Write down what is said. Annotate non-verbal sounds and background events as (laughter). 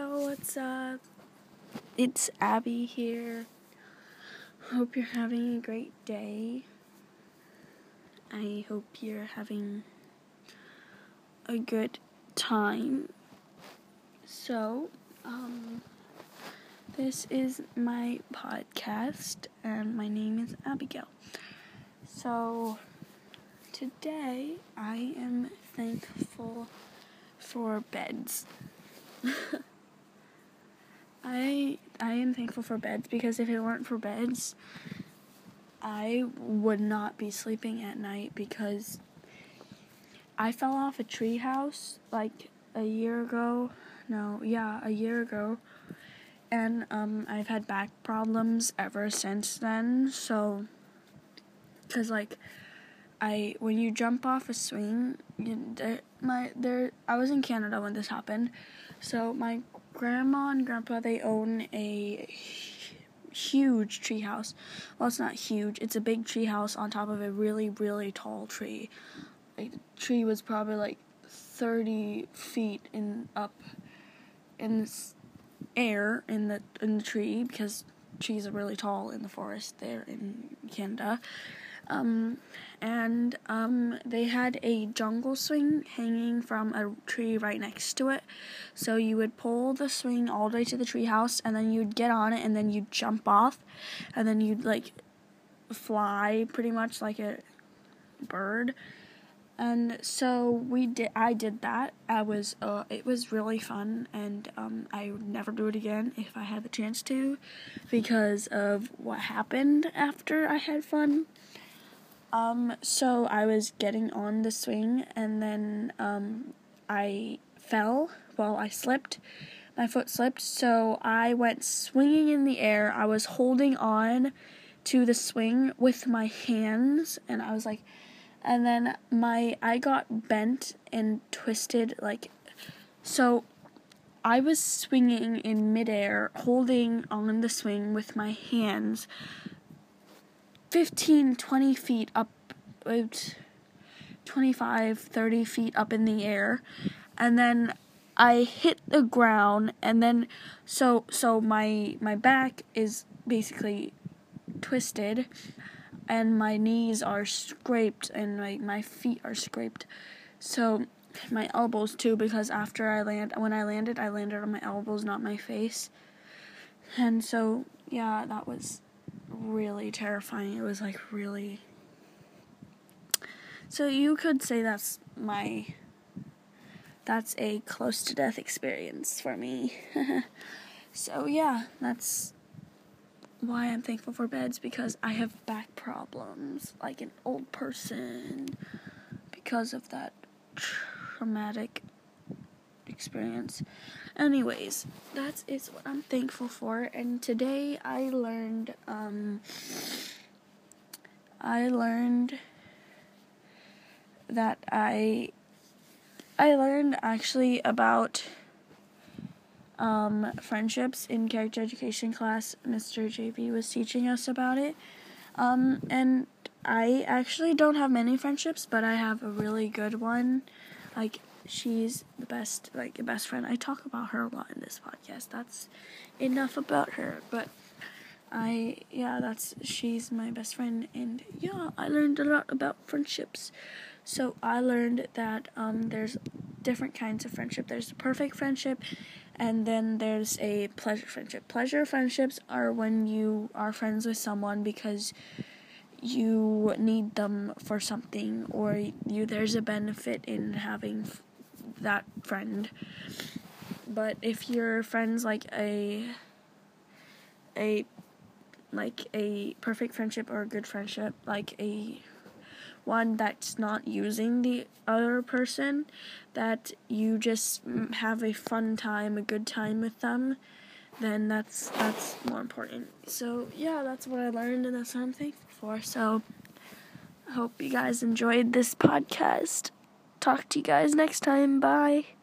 Oh, what's up? It's Abby here. Hope you're having a great day. I hope you're having a good time. So, um, this is my podcast, and my name is Abigail. So, today I am thankful for beds. (laughs) I I am thankful for beds because if it weren't for beds, I would not be sleeping at night because I fell off a treehouse like a year ago. No, yeah, a year ago. And um I've had back problems ever since then. So cuz like I when you jump off a swing, you, there, my there I was in Canada when this happened. So my grandma and grandpa they own a huge tree house. Well, it's not huge. It's a big tree house on top of a really really tall tree. Like the tree was probably like 30 feet in up in the air in the in the tree because trees are really tall in the forest there in Canada. Um, and um, they had a jungle swing hanging from a tree right next to it. So you would pull the swing all the way to the tree house, and then you'd get on it, and then you'd jump off, and then you'd like fly pretty much like a bird. And so we did. I did that. I was. Uh, it was really fun, and um, I would never do it again if I had the chance to, because of what happened after I had fun. Um, so I was getting on the swing and then um, I fell Well, I slipped. My foot slipped, so I went swinging in the air. I was holding on to the swing with my hands and I was like and then my I got bent and twisted like so I was swinging in midair, holding on the swing with my hands 15, 20 feet up, 25, 30 feet up in the air. And then I hit the ground and then so so my my back is basically twisted and my knees are scraped and my my feet are scraped. So my elbows too because after I land when I landed I landed on my elbows not my face. And so yeah, that was really terrifying. It was like really. So you could say that's my. That's a close to death experience for me. (laughs) so yeah, that's why I'm thankful for beds because I have back problems like an old person because of that traumatic experience. Anyways, that is what I'm thankful for. And today I learned, um, I learned that I, I learned actually about, um, friendships in character education class. Mr. JV was teaching us about it. Um, and I actually don't have many friendships, but I have a really good one. Like, she's the best, like, the best friend. I talk about her a lot in this podcast. That's enough about her. But I, yeah, that's, she's my best friend. And yeah, I learned a lot about friendships. So I learned that um, there's different kinds of friendship. There's a perfect friendship, and then there's a pleasure friendship. Pleasure friendships are when you are friends with someone because you need them for something or you there's a benefit in having that friend. But if your friend's like a a like a perfect friendship or a good friendship, like a one that's not using the other person, that you just have a fun time, a good time with them, then that's that's more important. So yeah, that's what I learned and that's what I'm thankful for. So I hope you guys enjoyed this podcast talk to you guys next time. Bye.